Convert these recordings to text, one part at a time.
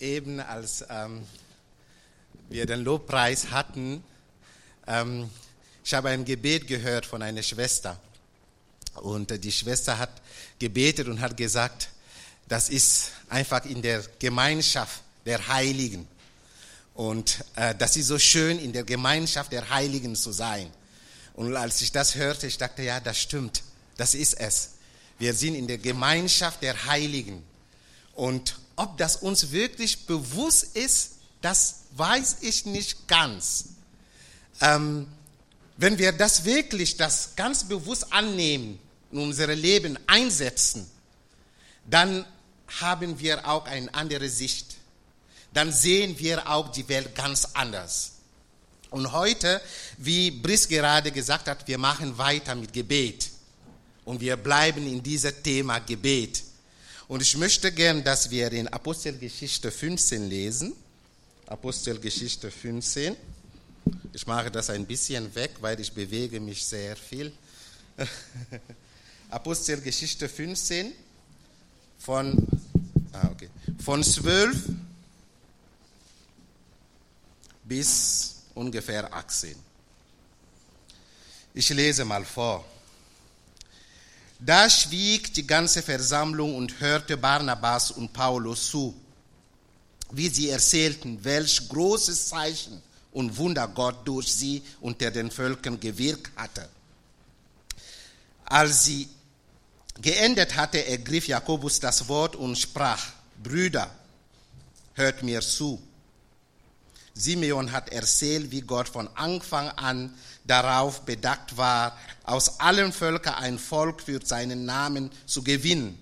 eben als ähm, wir den Lobpreis hatten, ähm, ich habe ein Gebet gehört von einer Schwester. Und äh, die Schwester hat gebetet und hat gesagt, das ist einfach in der Gemeinschaft der Heiligen. Und äh, das ist so schön, in der Gemeinschaft der Heiligen zu sein. Und als ich das hörte, ich dachte, ja, das stimmt, das ist es. Wir sind in der Gemeinschaft der Heiligen. Und ob das uns wirklich bewusst ist, das weiß ich nicht ganz. Ähm, wenn wir das wirklich, das ganz bewusst annehmen, in unser Leben einsetzen, dann haben wir auch eine andere Sicht. Dann sehen wir auch die Welt ganz anders. Und heute, wie Brice gerade gesagt hat, wir machen weiter mit Gebet. Und wir bleiben in diesem Thema Gebet. Und ich möchte gern, dass wir in Apostelgeschichte 15 lesen. Apostelgeschichte 15. Ich mache das ein bisschen weg, weil ich bewege mich sehr viel. Apostelgeschichte 15 von, ah, okay, von 12 bis ungefähr 18. Ich lese mal vor. Da schwieg die ganze Versammlung und hörte Barnabas und Paulus zu, wie sie erzählten, welch großes Zeichen und Wunder Gott durch sie unter den Völkern gewirkt hatte. Als sie geendet hatte, ergriff Jakobus das Wort und sprach, Brüder, hört mir zu. Simeon hat erzählt, wie Gott von Anfang an darauf bedacht war, aus allen Völkern ein Volk für seinen Namen zu gewinnen.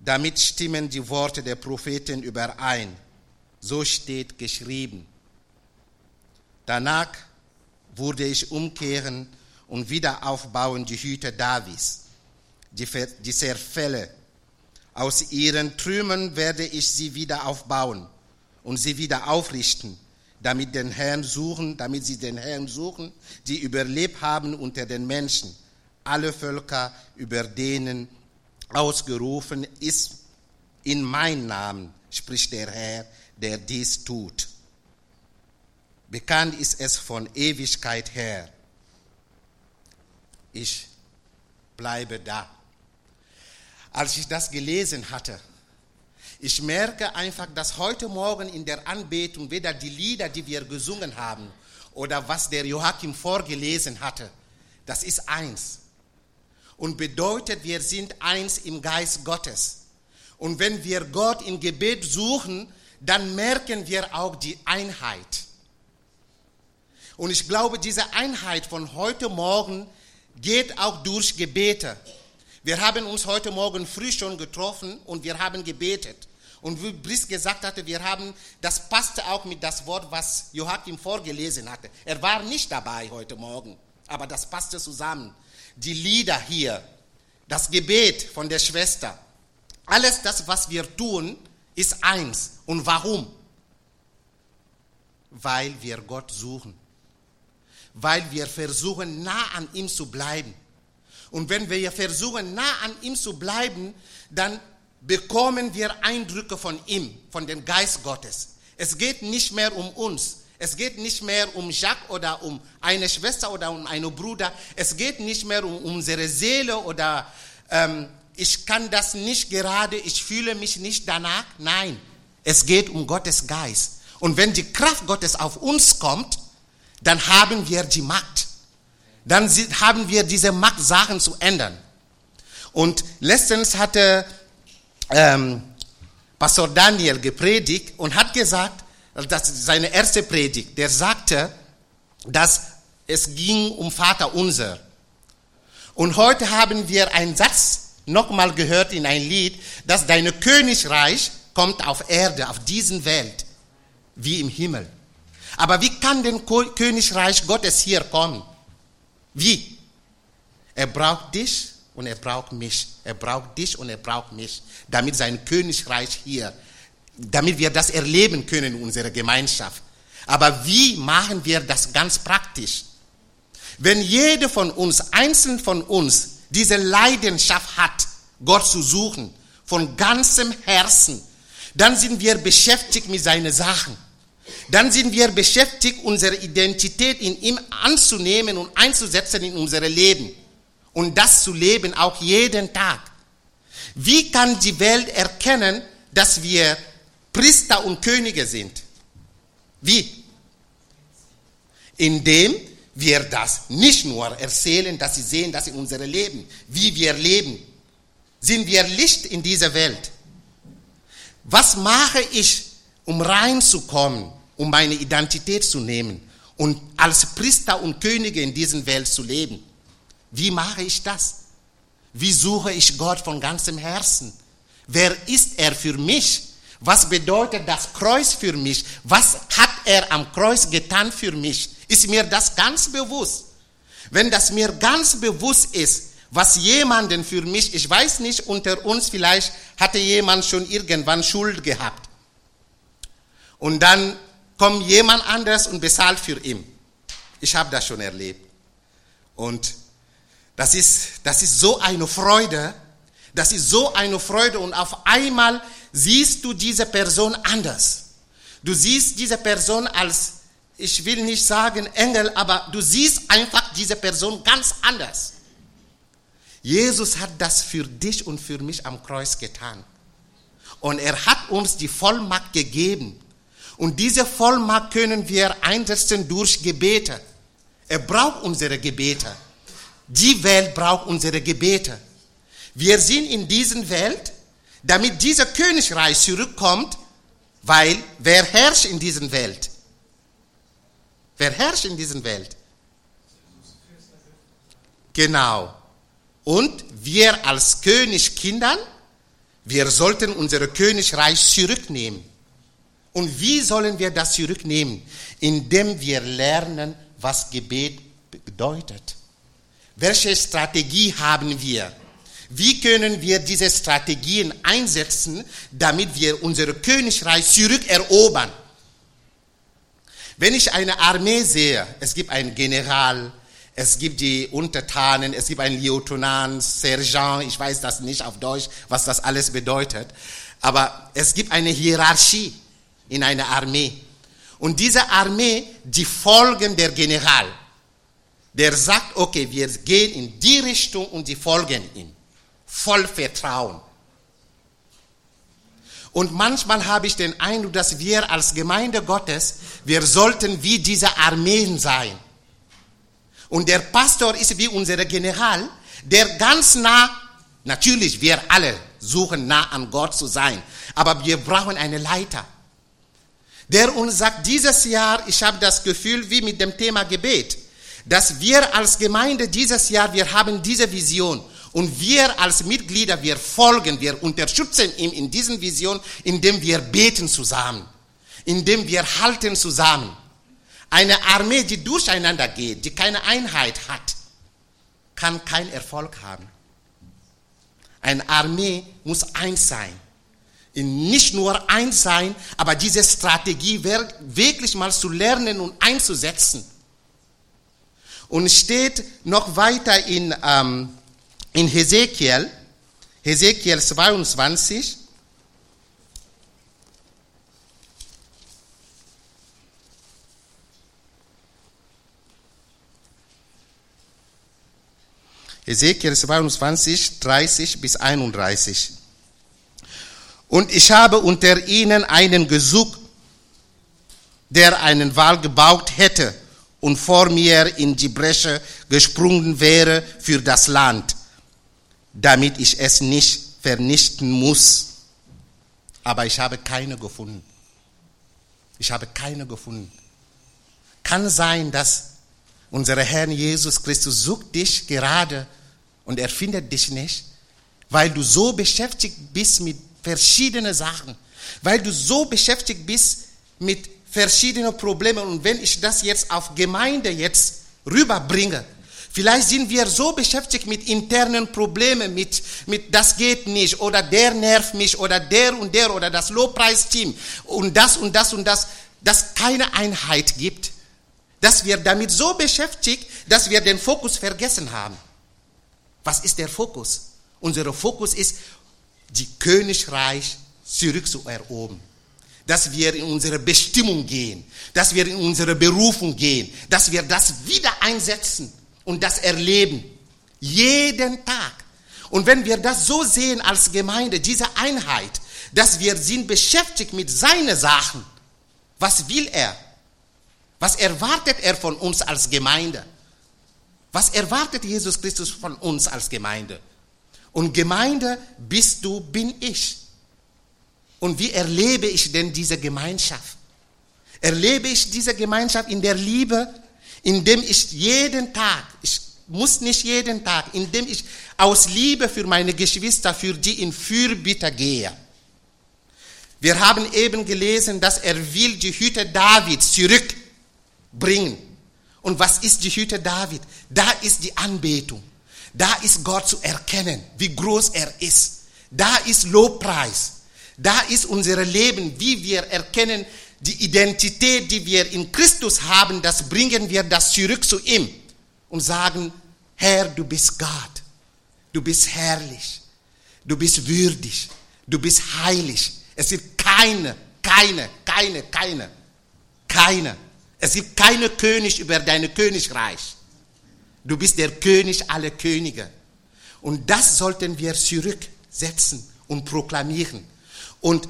Damit stimmen die Worte der Propheten überein. So steht geschrieben. Danach wurde ich umkehren und wieder aufbauen die Hüte Davids, die, die Zerfälle. Aus ihren Trümmern werde ich sie wieder aufbauen und sie wieder aufrichten damit den Herrn suchen, damit sie den Herrn suchen, die überlebt haben unter den Menschen. Alle Völker, über denen ausgerufen ist, in mein Namen spricht der Herr, der dies tut. Bekannt ist es von Ewigkeit her. Ich bleibe da. Als ich das gelesen hatte, ich merke einfach, dass heute Morgen in der Anbetung weder die Lieder, die wir gesungen haben, oder was der Joachim vorgelesen hatte, das ist eins. Und bedeutet, wir sind eins im Geist Gottes. Und wenn wir Gott im Gebet suchen, dann merken wir auch die Einheit. Und ich glaube, diese Einheit von heute Morgen geht auch durch Gebete. Wir haben uns heute Morgen früh schon getroffen und wir haben gebetet. Und wie Brice gesagt hatte, wir haben, das passte auch mit das Wort, was Joachim vorgelesen hatte. Er war nicht dabei heute Morgen, aber das passte zusammen. Die Lieder hier, das Gebet von der Schwester, alles das, was wir tun, ist eins. Und warum? Weil wir Gott suchen. Weil wir versuchen, nah an ihm zu bleiben. Und wenn wir versuchen, nah an ihm zu bleiben, dann bekommen wir Eindrücke von ihm, von dem Geist Gottes. Es geht nicht mehr um uns. Es geht nicht mehr um Jacques oder um eine Schwester oder um einen Bruder. Es geht nicht mehr um unsere Seele oder ähm, ich kann das nicht gerade, ich fühle mich nicht danach. Nein, es geht um Gottes Geist. Und wenn die Kraft Gottes auf uns kommt, dann haben wir die Macht. Dann haben wir diese Macht, Sachen zu ändern. Und letztens hatte ähm, Pastor Daniel gepredigt und hat gesagt, das seine erste Predigt, der sagte, dass es ging um Vater unser. Und heute haben wir einen Satz nochmal gehört in ein Lied, dass dein Königreich kommt auf Erde, auf diesen Welt, wie im Himmel. Aber wie kann denn Königreich Gottes hier kommen? Wie? Er braucht dich und er braucht mich. Er braucht dich und er braucht mich, damit sein Königreich hier, damit wir das erleben können in unserer Gemeinschaft. Aber wie machen wir das ganz praktisch? Wenn jeder von uns, einzeln von uns, diese Leidenschaft hat, Gott zu suchen, von ganzem Herzen, dann sind wir beschäftigt mit seinen Sachen. Dann sind wir beschäftigt, unsere Identität in ihm anzunehmen und einzusetzen in unser Leben. Und das zu leben, auch jeden Tag. Wie kann die Welt erkennen, dass wir Priester und Könige sind? Wie? Indem wir das nicht nur erzählen, dass sie sehen, dass in unserem Leben, wie wir leben, sind wir Licht in dieser Welt. Was mache ich, um reinzukommen, um meine Identität zu nehmen und als Priester und Könige in dieser Welt zu leben? Wie mache ich das? Wie suche ich Gott von ganzem Herzen? Wer ist er für mich? Was bedeutet das Kreuz für mich? Was hat er am Kreuz getan für mich? Ist mir das ganz bewusst? Wenn das mir ganz bewusst ist, was jemanden für mich, ich weiß nicht, unter uns vielleicht hatte jemand schon irgendwann Schuld gehabt. Und dann kommt jemand anders und bezahlt für ihn. Ich habe das schon erlebt. Und das ist, das ist so eine Freude. Das ist so eine Freude und auf einmal siehst du diese Person anders. Du siehst diese Person als, ich will nicht sagen Engel, aber du siehst einfach diese Person ganz anders. Jesus hat das für dich und für mich am Kreuz getan. Und er hat uns die Vollmacht gegeben. Und diese Vollmacht können wir einsetzen durch Gebete. Er braucht unsere Gebete. Die Welt braucht unsere Gebete. Wir sind in dieser Welt, damit dieser Königreich zurückkommt, weil wer herrscht in dieser Welt? Wer herrscht in dieser Welt? Genau. Und wir als Königskindern, wir sollten unser Königreich zurücknehmen. Und wie sollen wir das zurücknehmen? Indem wir lernen, was Gebet bedeutet. Welche Strategie haben wir? Wie können wir diese Strategien einsetzen, damit wir unser Königreich zurückerobern? Wenn ich eine Armee sehe, es gibt einen General, es gibt die Untertanen, es gibt einen Lieutenant, Sergeant, ich weiß das nicht auf Deutsch, was das alles bedeutet, aber es gibt eine Hierarchie in einer Armee. Und diese Armee, die folgen der General der sagt, okay, wir gehen in die Richtung und sie folgen ihm. Voll Vertrauen. Und manchmal habe ich den Eindruck, dass wir als Gemeinde Gottes, wir sollten wie diese Armeen sein. Und der Pastor ist wie unser General, der ganz nah, natürlich wir alle suchen nah an Gott zu sein, aber wir brauchen eine Leiter, der uns sagt, dieses Jahr, ich habe das Gefühl, wie mit dem Thema Gebet, dass wir als Gemeinde dieses Jahr, wir haben diese Vision und wir als Mitglieder, wir folgen, wir unterstützen ihn in diesen Vision, indem wir beten zusammen, indem wir halten zusammen. Eine Armee, die durcheinander geht, die keine Einheit hat, kann keinen Erfolg haben. Eine Armee muss eins sein. Nicht nur eins sein, aber diese Strategie wirklich mal zu lernen und einzusetzen. Und steht noch weiter in, ähm, in Hesekiel, Hesekiel 22, Ezekiel 22, 30 bis 31. Und ich habe unter ihnen einen gesucht, der einen Wall gebaut hätte und vor mir in die Bresche gesprungen wäre für das Land, damit ich es nicht vernichten muss. Aber ich habe keine gefunden. Ich habe keine gefunden. Kann sein, dass unser Herr Jesus Christus sucht dich gerade und er findet dich nicht, weil du so beschäftigt bist mit verschiedenen Sachen, weil du so beschäftigt bist mit verschiedene Probleme. Und wenn ich das jetzt auf Gemeinde jetzt rüberbringe, vielleicht sind wir so beschäftigt mit internen Problemen, mit, mit das geht nicht oder der nervt mich oder der und der oder das Lobpreisteam und das und das und das, dass keine Einheit gibt. Dass wir damit so beschäftigt, dass wir den Fokus vergessen haben. Was ist der Fokus? Unser Fokus ist, die Königreich zurückzuerobern. Dass wir in unsere Bestimmung gehen, dass wir in unsere Berufung gehen, dass wir das wieder einsetzen und das erleben. Jeden Tag. Und wenn wir das so sehen als Gemeinde, diese Einheit, dass wir sind beschäftigt mit seinen Sachen. Was will er? Was erwartet er von uns als Gemeinde? Was erwartet Jesus Christus von uns als Gemeinde? Und Gemeinde bist du, bin ich. Und wie erlebe ich denn diese Gemeinschaft? Erlebe ich diese Gemeinschaft in der Liebe, indem ich jeden Tag, ich muss nicht jeden Tag, indem ich aus Liebe für meine Geschwister, für die in Fürbitte gehe. Wir haben eben gelesen, dass er will die Hütte Davids zurückbringen. Und was ist die Hütte David? Da ist die Anbetung. Da ist Gott zu erkennen, wie groß er ist. Da ist Lobpreis. Da ist unser Leben, wie wir erkennen, die Identität, die wir in Christus haben, das bringen wir das zurück zu ihm und sagen, Herr, du bist Gott. Du bist herrlich. Du bist würdig. Du bist heilig. Es gibt keine, keine, keine, keine, keine es gibt keinen König über dein Königreich. Du bist der König aller Könige. Und das sollten wir zurücksetzen und proklamieren. Und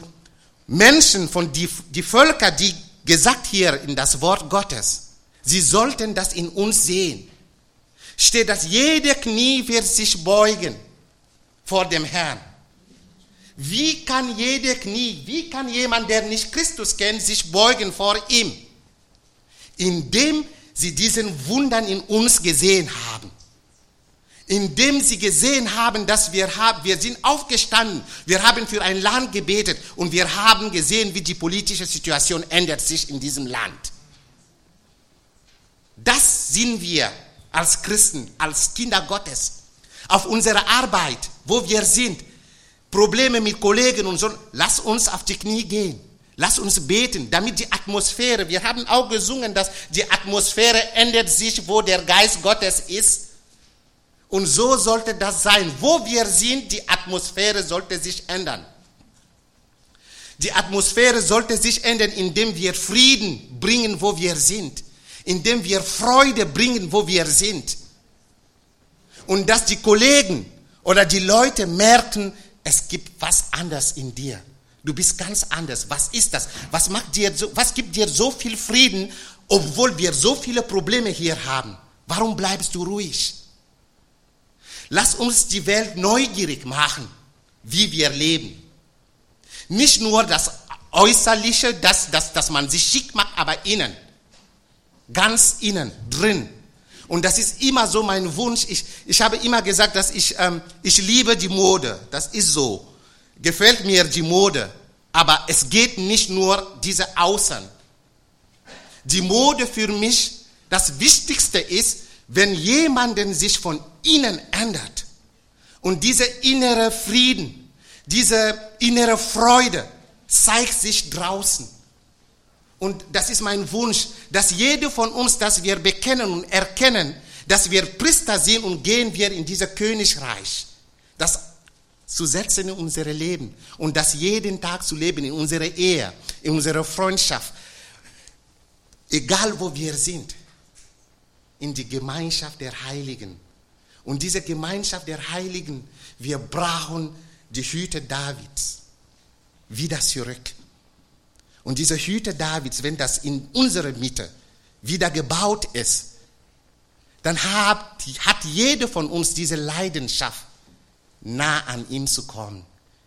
Menschen von die, die Völker, die gesagt hier in das Wort Gottes, sie sollten das in uns sehen. Steht, dass jede Knie wird sich beugen vor dem Herrn. Wie kann jede Knie, wie kann jemand, der nicht Christus kennt, sich beugen vor ihm? indem sie diesen Wundern in uns gesehen haben. Indem sie gesehen haben, dass wir haben, wir sind aufgestanden, wir haben für ein Land gebetet und wir haben gesehen, wie die politische Situation ändert sich in diesem Land. Das sind wir als Christen, als Kinder Gottes. Auf unserer Arbeit, wo wir sind, Probleme mit Kollegen und so, lass uns auf die Knie gehen. Lass uns beten, damit die Atmosphäre, wir haben auch gesungen, dass die Atmosphäre ändert sich, wo der Geist Gottes ist. Und so sollte das sein. Wo wir sind, die Atmosphäre sollte sich ändern. Die Atmosphäre sollte sich ändern, indem wir Frieden bringen, wo wir sind. Indem wir Freude bringen, wo wir sind. Und dass die Kollegen oder die Leute merken, es gibt was anderes in dir. Du bist ganz anders. Was ist das? Was macht dir so, was gibt dir so viel Frieden, obwohl wir so viele Probleme hier haben? Warum bleibst du ruhig? Lass uns die Welt neugierig machen, wie wir leben. Nicht nur das Äußerliche, dass, dass, dass man sich schick macht, aber innen. Ganz innen, drin. Und das ist immer so mein Wunsch. Ich, ich habe immer gesagt, dass ich, ähm, ich liebe die Mode. Das ist so gefällt mir die Mode, aber es geht nicht nur diese Außen. Die Mode für mich, das Wichtigste ist, wenn jemanden sich von innen ändert und dieser innere Frieden, diese innere Freude zeigt sich draußen. Und das ist mein Wunsch, dass jeder von uns, dass wir bekennen und erkennen, dass wir Priester sind und gehen wir in dieses Königreich. Das zu setzen in unser Leben und das jeden Tag zu leben, in unserer Ehe, in unserer Freundschaft, egal wo wir sind, in die Gemeinschaft der Heiligen. Und diese Gemeinschaft der Heiligen, wir brauchen die Hüte Davids wieder zurück. Und diese Hüte Davids, wenn das in unserer Mitte wieder gebaut ist, dann hat, hat jeder von uns diese Leidenschaft nah an ihm zu kommen,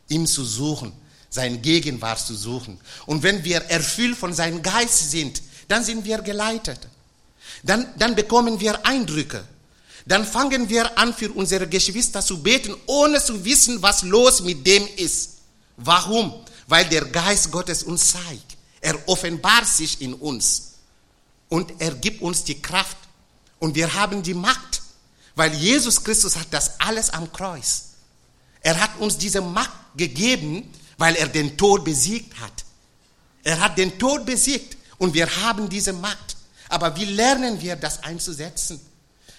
ihm zu suchen, seine Gegenwart zu suchen. Und wenn wir erfüllt von seinem Geist sind, dann sind wir geleitet. Dann, dann bekommen wir Eindrücke. Dann fangen wir an, für unsere Geschwister zu beten, ohne zu wissen, was los mit dem ist. Warum? Weil der Geist Gottes uns zeigt. Er offenbart sich in uns. Und er gibt uns die Kraft. Und wir haben die Macht. Weil Jesus Christus hat das alles am Kreuz. Er hat uns diese Macht gegeben, weil er den Tod besiegt hat. Er hat den Tod besiegt und wir haben diese Macht. Aber wie lernen wir das einzusetzen?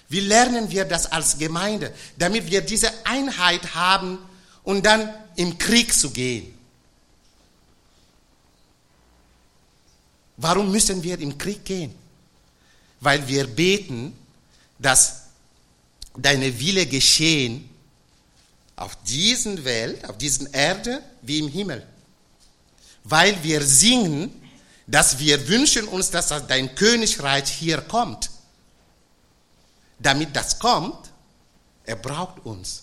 Wie lernen wir das als Gemeinde, damit wir diese Einheit haben und dann im Krieg zu gehen? Warum müssen wir im Krieg gehen? Weil wir beten, dass deine Wille geschehen auf diesen Welt, auf diesen Erde wie im Himmel. Weil wir singen, dass wir wünschen uns, dass dein Königreich hier kommt. Damit das kommt, er braucht uns.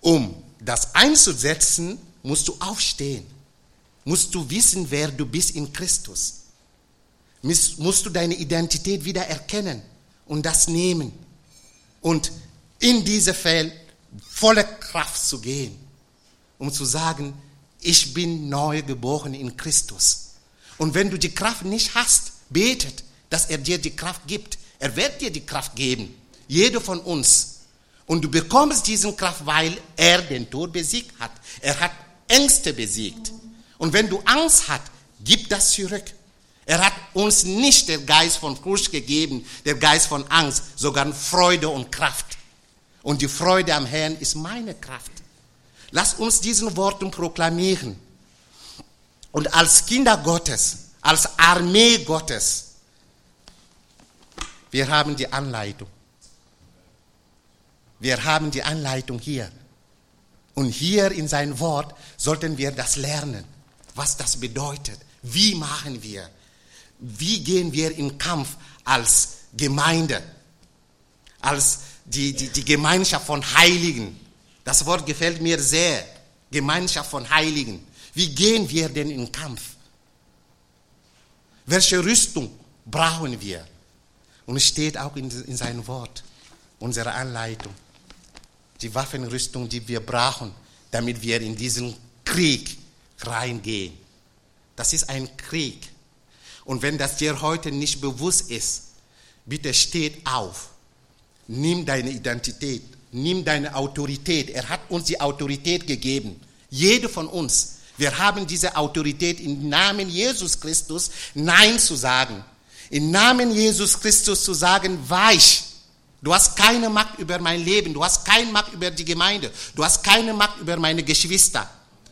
Um das einzusetzen, musst du aufstehen. Musst du wissen, wer du bist in Christus. Musst du deine Identität wieder erkennen und das nehmen. Und in diese Feld volle Kraft zu gehen, um zu sagen, ich bin neu geboren in Christus. Und wenn du die Kraft nicht hast, betet, dass er dir die Kraft gibt. Er wird dir die Kraft geben. Jeder von uns. Und du bekommst diesen Kraft, weil er den Tod besiegt hat. Er hat Ängste besiegt. Und wenn du Angst hast, gib das zurück. Er hat uns nicht den Geist von Furcht gegeben, der Geist von Angst, sogar Freude und Kraft. Und die Freude am Herrn ist meine Kraft. Lass uns diesen Worten proklamieren. Und als Kinder Gottes, als Armee Gottes, wir haben die Anleitung. Wir haben die Anleitung hier. Und hier in sein Wort sollten wir das lernen, was das bedeutet. Wie machen wir? Wie gehen wir in Kampf als Gemeinde, als die, die, die Gemeinschaft von Heiligen? Das Wort gefällt mir sehr. Gemeinschaft von Heiligen. Wie gehen wir denn in Kampf? Welche Rüstung brauchen wir? Und es steht auch in, in seinem Wort, unsere Anleitung. Die Waffenrüstung, die wir brauchen, damit wir in diesen Krieg reingehen. Das ist ein Krieg. Und wenn das dir heute nicht bewusst ist, bitte steht auf. Nimm deine Identität, nimm deine Autorität. Er hat uns die Autorität gegeben. Jeder von uns. Wir haben diese Autorität im Namen Jesus Christus Nein zu sagen. Im Namen Jesus Christus zu sagen, weich. Du hast keine Macht über mein Leben. Du hast keine Macht über die Gemeinde. Du hast keine Macht über meine Geschwister.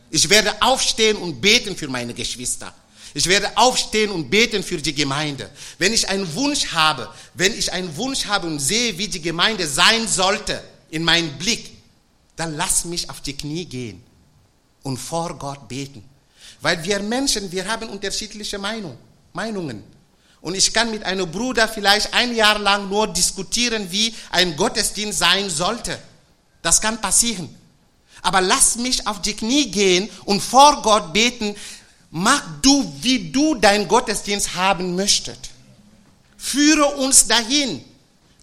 Ich werde aufstehen und beten für meine Geschwister. Ich werde aufstehen und beten für die Gemeinde. Wenn ich einen Wunsch habe, wenn ich einen Wunsch habe und sehe, wie die Gemeinde sein sollte in meinem Blick, dann lass mich auf die Knie gehen und vor Gott beten. Weil wir Menschen, wir haben unterschiedliche Meinung, Meinungen. Und ich kann mit einem Bruder vielleicht ein Jahr lang nur diskutieren, wie ein Gottesdienst sein sollte. Das kann passieren. Aber lass mich auf die Knie gehen und vor Gott beten, Mach du, wie du dein Gottesdienst haben möchtest. Führe uns dahin.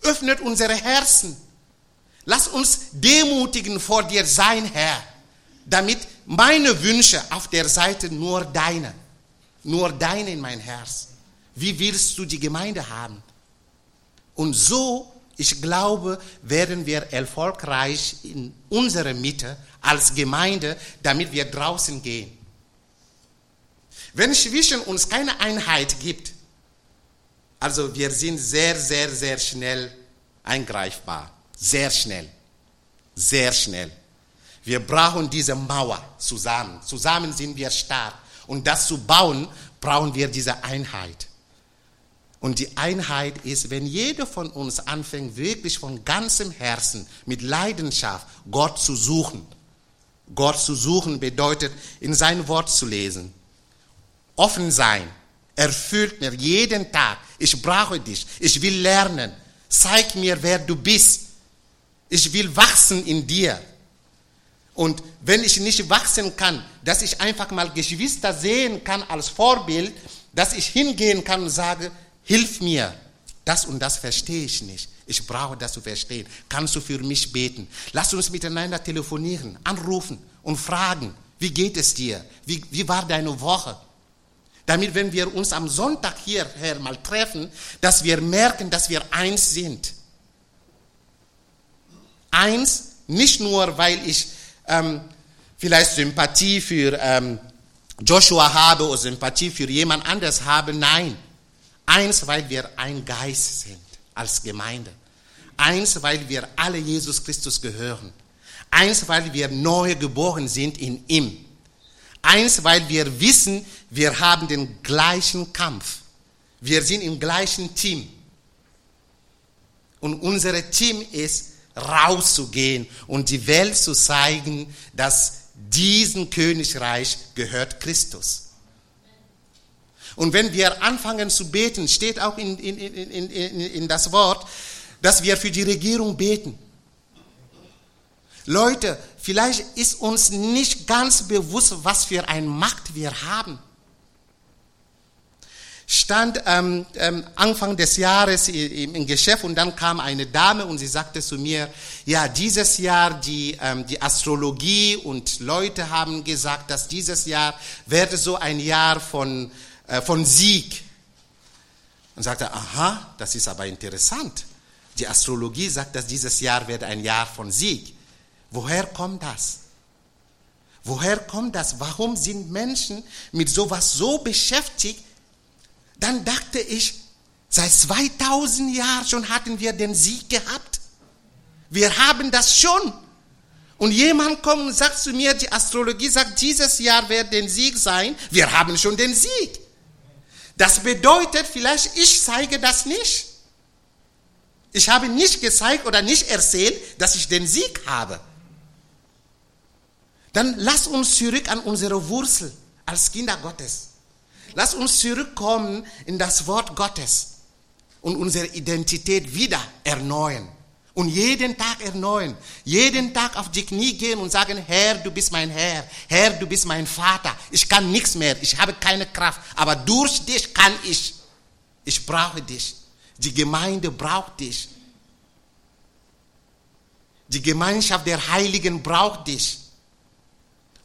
Öffnet unsere Herzen. Lass uns demutigen vor dir sein, Herr, damit meine Wünsche auf der Seite nur deine, nur deine in mein Herz. Wie willst du die Gemeinde haben? Und so, ich glaube, werden wir erfolgreich in unserer Mitte als Gemeinde, damit wir draußen gehen. Wenn es zwischen uns keine Einheit gibt, also wir sind sehr, sehr, sehr schnell eingreifbar. Sehr schnell. Sehr schnell. Wir brauchen diese Mauer zusammen. Zusammen sind wir stark. Und das zu bauen, brauchen wir diese Einheit. Und die Einheit ist, wenn jeder von uns anfängt, wirklich von ganzem Herzen, mit Leidenschaft, Gott zu suchen. Gott zu suchen bedeutet, in sein Wort zu lesen offen sein. Erfüllt mir jeden Tag. Ich brauche dich. Ich will lernen. Zeig mir, wer du bist. Ich will wachsen in dir. Und wenn ich nicht wachsen kann, dass ich einfach mal Geschwister sehen kann als Vorbild, dass ich hingehen kann und sage, hilf mir. Das und das verstehe ich nicht. Ich brauche das zu verstehen. Kannst du für mich beten? Lass uns miteinander telefonieren, anrufen und fragen, wie geht es dir? Wie, wie war deine Woche? damit wenn wir uns am Sonntag hierher mal treffen, dass wir merken, dass wir eins sind. Eins, nicht nur, weil ich ähm, vielleicht Sympathie für ähm, Joshua habe oder Sympathie für jemand anders habe, nein. Eins, weil wir ein Geist sind als Gemeinde. Eins, weil wir alle Jesus Christus gehören. Eins, weil wir neu geboren sind in ihm. Eins, weil wir wissen, wir haben den gleichen Kampf. Wir sind im gleichen Team. Und unser Team ist, rauszugehen und die Welt zu zeigen, dass diesem Königreich gehört Christus. Und wenn wir anfangen zu beten, steht auch in, in, in, in, in das Wort, dass wir für die Regierung beten. Leute, vielleicht ist uns nicht ganz bewusst, was für eine Macht wir haben stand ähm, ähm, Anfang des Jahres im, im, Geschäft und dann kam eine Dame und sie sagte zu mir, ja, dieses Jahr die, ähm, die Astrologie und Leute haben gesagt, dass dieses Jahr werde so ein Jahr von, äh, von Sieg. Und sagte, aha, das ist aber interessant. Die Astrologie sagt, dass dieses Jahr werde ein Jahr von Sieg. Woher kommt das? Woher kommt das? Warum sind Menschen mit sowas so beschäftigt, dann dachte ich, seit 2000 Jahren schon hatten wir den Sieg gehabt. Wir haben das schon. Und jemand kommt und sagt zu mir, die Astrologie sagt, dieses Jahr wird den Sieg sein. Wir haben schon den Sieg. Das bedeutet vielleicht, ich zeige das nicht. Ich habe nicht gezeigt oder nicht erzählt, dass ich den Sieg habe. Dann lass uns zurück an unsere Wurzel als Kinder Gottes. Lass uns zurückkommen in das Wort Gottes und unsere Identität wieder erneuern. Und jeden Tag erneuern. Jeden Tag auf die Knie gehen und sagen, Herr, du bist mein Herr. Herr, du bist mein Vater. Ich kann nichts mehr. Ich habe keine Kraft. Aber durch dich kann ich. Ich brauche dich. Die Gemeinde braucht dich. Die Gemeinschaft der Heiligen braucht dich.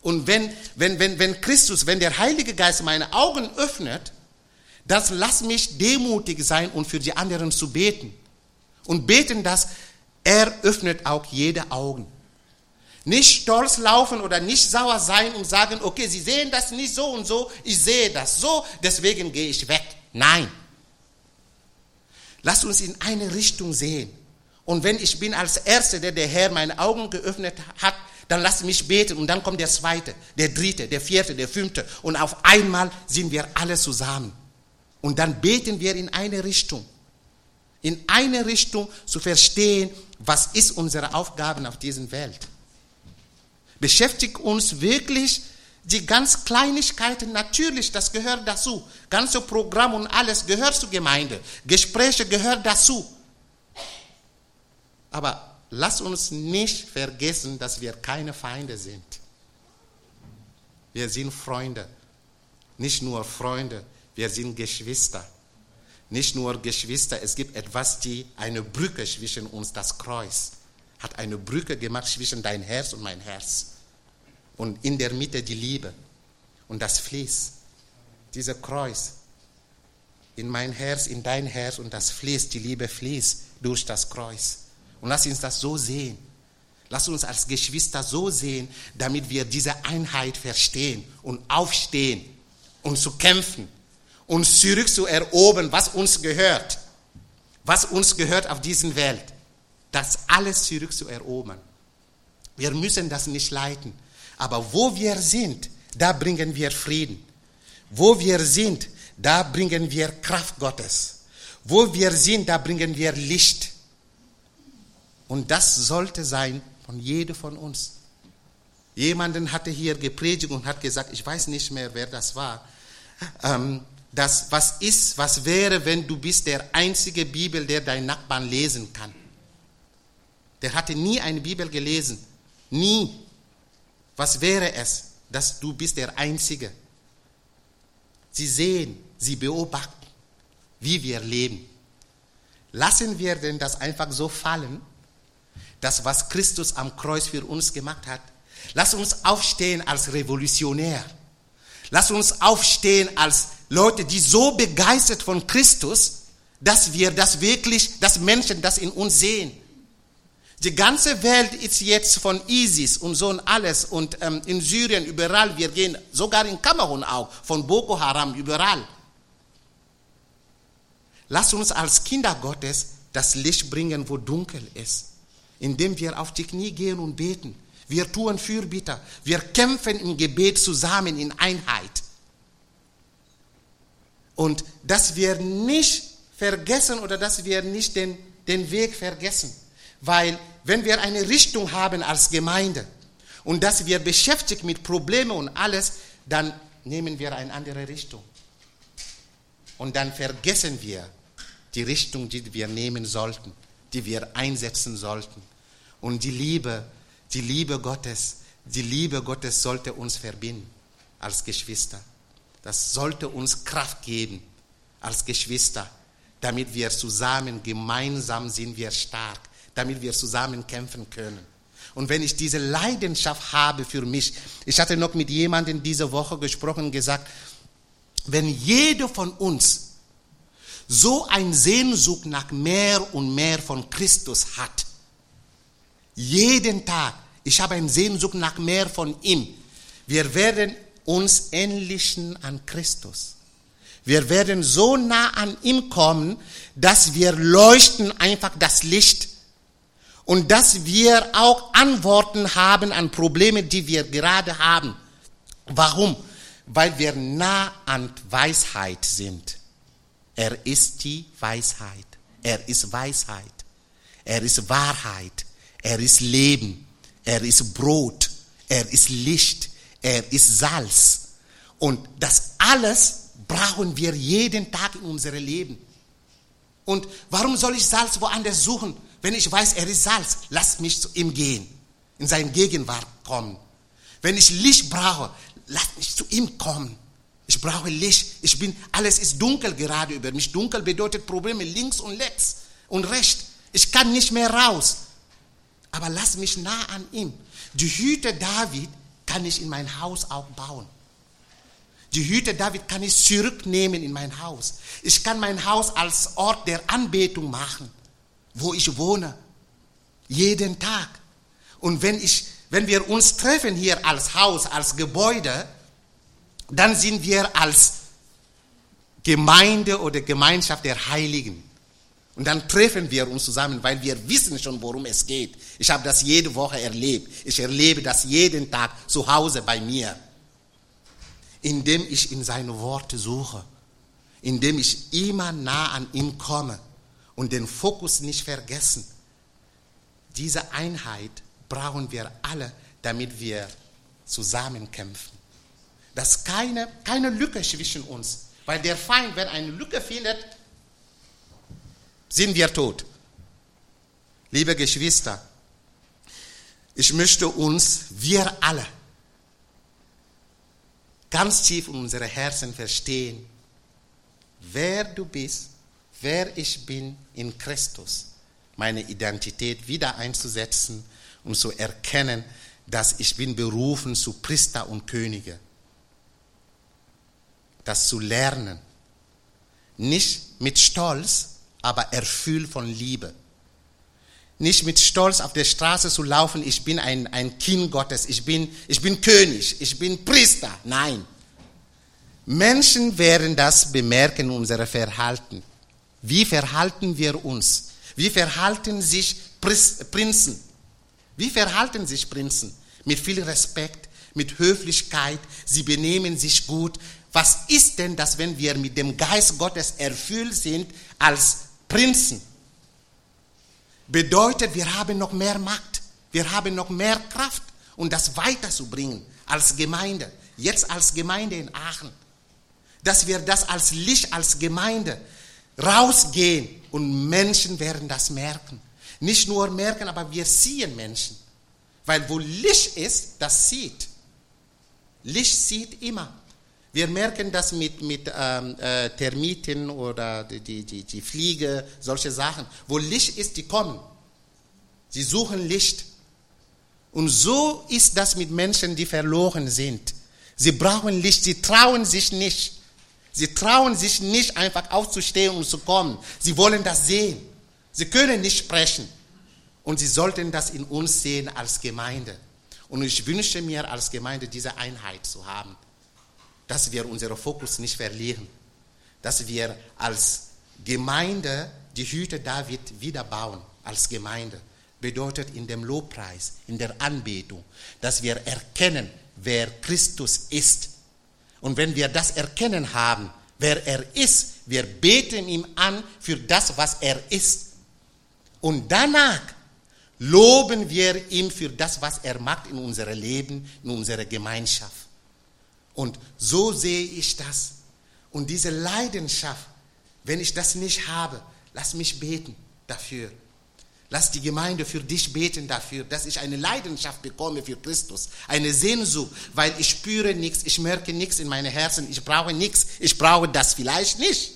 Und wenn, wenn, wenn, wenn Christus, wenn der Heilige Geist meine Augen öffnet, das lass mich demutig sein und für die anderen zu beten. Und beten, dass er öffnet auch jede Augen. Nicht stolz laufen oder nicht sauer sein und sagen, okay, Sie sehen das nicht so und so, ich sehe das so, deswegen gehe ich weg. Nein. Lass uns in eine Richtung sehen. Und wenn ich bin als Erster, der der Herr meine Augen geöffnet hat, dann lass mich beten und dann kommt der zweite, der dritte, der vierte, der fünfte und auf einmal sind wir alle zusammen. Und dann beten wir in eine Richtung. In eine Richtung zu verstehen, was ist unsere Aufgabe auf dieser Welt. Beschäftigt uns wirklich die ganz Kleinigkeiten, natürlich, das gehört dazu. Ganze Programm und alles gehört zur Gemeinde. Gespräche gehört dazu. Aber Lass uns nicht vergessen, dass wir keine Feinde sind. Wir sind Freunde. Nicht nur Freunde, wir sind Geschwister. Nicht nur Geschwister, es gibt etwas, die eine Brücke zwischen uns, das Kreuz, hat eine Brücke gemacht zwischen dein Herz und mein Herz. Und in der Mitte die Liebe und das Fließ. Dieser Kreuz in mein Herz, in dein Herz und das fließt, die Liebe fließt durch das Kreuz. Und lass uns das so sehen. Lass uns als Geschwister so sehen, damit wir diese Einheit verstehen und aufstehen und zu kämpfen und zurück zu erobern, was uns gehört. Was uns gehört auf dieser Welt. Das alles zurück zu erobern. Wir müssen das nicht leiten. Aber wo wir sind, da bringen wir Frieden. Wo wir sind, da bringen wir Kraft Gottes. Wo wir sind, da bringen wir Licht. Und das sollte sein von jedem von uns. Jemanden hatte hier gepredigt und hat gesagt, ich weiß nicht mehr, wer das war. Ähm, das, was ist, was wäre, wenn du bist der einzige Bibel, der dein Nachbarn lesen kann. Der hatte nie eine Bibel gelesen. Nie. Was wäre es, dass du bist der Einzige? Sie sehen, sie beobachten, wie wir leben. Lassen wir denn das einfach so fallen? Das, was Christus am Kreuz für uns gemacht hat. Lass uns aufstehen als Revolutionär. Lass uns aufstehen als Leute, die so begeistert von Christus, dass wir das wirklich, dass Menschen das in uns sehen. Die ganze Welt ist jetzt von ISIS und so und alles und ähm, in Syrien überall, wir gehen sogar in Kamerun auch, von Boko Haram überall. Lass uns als Kinder Gottes das Licht bringen, wo dunkel ist indem wir auf die Knie gehen und beten. Wir tun Fürbitter. Wir kämpfen im Gebet zusammen in Einheit. Und dass wir nicht vergessen oder dass wir nicht den, den Weg vergessen. Weil wenn wir eine Richtung haben als Gemeinde und dass wir beschäftigt mit Problemen und alles, dann nehmen wir eine andere Richtung. Und dann vergessen wir die Richtung, die wir nehmen sollten, die wir einsetzen sollten. Und die Liebe, die Liebe Gottes, die Liebe Gottes sollte uns verbinden als Geschwister. Das sollte uns Kraft geben als Geschwister, damit wir zusammen, gemeinsam sind wir stark, damit wir zusammen kämpfen können. Und wenn ich diese Leidenschaft habe für mich, ich hatte noch mit jemandem diese Woche gesprochen gesagt, wenn jeder von uns so ein Sehnsucht nach mehr und mehr von Christus hat, jeden Tag, ich habe eine Sehnsucht nach mehr von ihm, wir werden uns ähnlichen an Christus. Wir werden so nah an ihm kommen, dass wir leuchten einfach das Licht und dass wir auch Antworten haben an Probleme, die wir gerade haben. Warum? Weil wir nah an Weisheit sind. Er ist die Weisheit. Er ist Weisheit. Er ist Wahrheit. Er ist Leben. Er ist Brot. Er ist Licht. Er ist Salz. Und das alles brauchen wir jeden Tag in unserem Leben. Und warum soll ich Salz woanders suchen, wenn ich weiß, er ist Salz? Lass mich zu ihm gehen, in seine Gegenwart kommen. Wenn ich Licht brauche, lass mich zu ihm kommen. Ich brauche Licht. Ich bin, alles ist dunkel gerade über mich. Dunkel bedeutet Probleme links und rechts und rechts. Ich kann nicht mehr raus. Aber lass mich nah an ihm. Die Hüte David kann ich in mein Haus auch bauen. Die Hüte David kann ich zurücknehmen in mein Haus. Ich kann mein Haus als Ort der Anbetung machen, wo ich wohne. Jeden Tag. Und wenn, ich, wenn wir uns treffen hier als Haus, als Gebäude, dann sind wir als Gemeinde oder Gemeinschaft der Heiligen. Und dann treffen wir uns zusammen, weil wir wissen schon, worum es geht. Ich habe das jede Woche erlebt. Ich erlebe das jeden Tag zu Hause bei mir. Indem ich in seine Worte suche. Indem ich immer nah an ihn komme und den Fokus nicht vergessen. Diese Einheit brauchen wir alle, damit wir zusammen kämpfen dass keine, keine Lücke zwischen uns, weil der Feind, wenn eine Lücke findet, sind wir tot. Liebe Geschwister, ich möchte uns, wir alle, ganz tief in unsere Herzen verstehen, wer du bist, wer ich bin in Christus, meine Identität wieder einzusetzen und zu erkennen, dass ich bin berufen zu Priester und Könige das zu lernen. Nicht mit Stolz, aber erfüllt von Liebe. Nicht mit Stolz auf der Straße zu laufen, ich bin ein, ein Kind Gottes, ich bin, ich bin König, ich bin Priester. Nein. Menschen werden das bemerken, unser Verhalten. Wie verhalten wir uns? Wie verhalten sich Prinzen? Wie verhalten sich Prinzen? Mit viel Respekt, mit Höflichkeit, sie benehmen sich gut, was ist denn das, wenn wir mit dem Geist Gottes erfüllt sind als Prinzen? Bedeutet, wir haben noch mehr Macht, wir haben noch mehr Kraft, um das weiterzubringen als Gemeinde, jetzt als Gemeinde in Aachen. Dass wir das als Licht, als Gemeinde rausgehen und Menschen werden das merken. Nicht nur merken, aber wir sehen Menschen. Weil wo Licht ist, das sieht. Licht sieht immer. Wir merken das mit, mit ähm, äh, Termiten oder die, die, die Fliege, solche Sachen. Wo Licht ist, die kommen. Sie suchen Licht. Und so ist das mit Menschen, die verloren sind. Sie brauchen Licht, sie trauen sich nicht. Sie trauen sich nicht einfach aufzustehen und zu kommen. Sie wollen das sehen. Sie können nicht sprechen. Und sie sollten das in uns sehen als Gemeinde. Und ich wünsche mir als Gemeinde diese Einheit zu haben dass wir unseren Fokus nicht verlieren, dass wir als Gemeinde die Hüte David wieder bauen, als Gemeinde, bedeutet in dem Lobpreis, in der Anbetung, dass wir erkennen, wer Christus ist. Und wenn wir das erkennen haben, wer er ist, wir beten ihm an für das, was er ist. Und danach loben wir ihn für das, was er macht in unserem Leben, in unserer Gemeinschaft. Und so sehe ich das. Und diese Leidenschaft, wenn ich das nicht habe, lass mich beten dafür. Lass die Gemeinde für dich beten dafür, dass ich eine Leidenschaft bekomme für Christus, eine Sehnsucht, weil ich spüre nichts, ich merke nichts in meinem Herzen, ich brauche nichts, ich brauche das vielleicht nicht.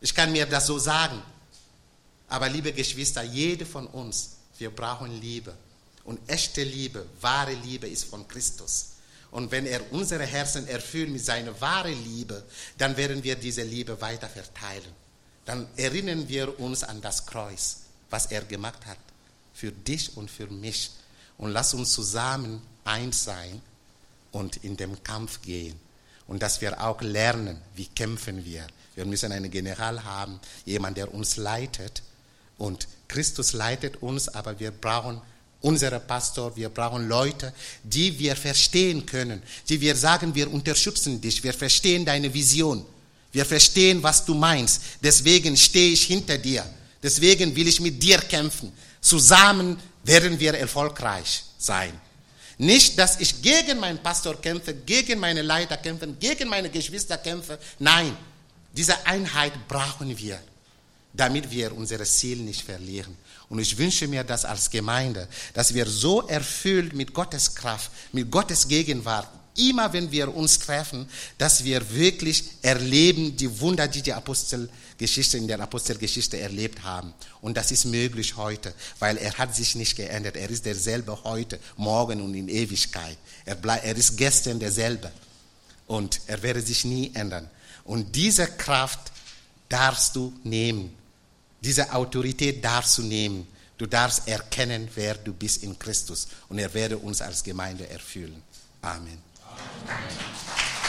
Ich kann mir das so sagen. Aber liebe Geschwister, jede von uns, wir brauchen Liebe. Und echte Liebe, wahre Liebe ist von Christus. Und wenn er unsere Herzen erfüllt mit seiner wahren Liebe, dann werden wir diese Liebe weiter verteilen. Dann erinnern wir uns an das Kreuz was er gemacht hat. Für dich und für mich. Und lass uns zusammen eins sein und in den Kampf gehen. Und dass wir auch lernen, wie kämpfen wir. Wir müssen einen General haben, jemand, der uns leitet. Und Christus leitet uns, aber wir brauchen unsere Pastor, wir brauchen Leute, die wir verstehen können, die wir sagen, wir unterstützen dich, wir verstehen deine Vision, wir verstehen, was du meinst. Deswegen stehe ich hinter dir. Deswegen will ich mit dir kämpfen. Zusammen werden wir erfolgreich sein. Nicht, dass ich gegen meinen Pastor kämpfe, gegen meine Leiter kämpfe, gegen meine Geschwister kämpfe. Nein, diese Einheit brauchen wir, damit wir unser Ziel nicht verlieren. Und ich wünsche mir das als Gemeinde, dass wir so erfüllt mit Gottes Kraft, mit Gottes Gegenwart, immer wenn wir uns treffen, dass wir wirklich erleben die Wunder, die die Apostelgeschichte in der Apostelgeschichte erlebt haben. Und das ist möglich heute, weil er hat sich nicht geändert. Er ist derselbe heute, morgen und in Ewigkeit. Er, bleib, er ist gestern derselbe. Und er werde sich nie ändern. Und diese Kraft darfst du nehmen. Diese Autorität darfst du nehmen. Du darfst erkennen, wer du bist in Christus. Und er werde uns als Gemeinde erfüllen. Amen. Amen.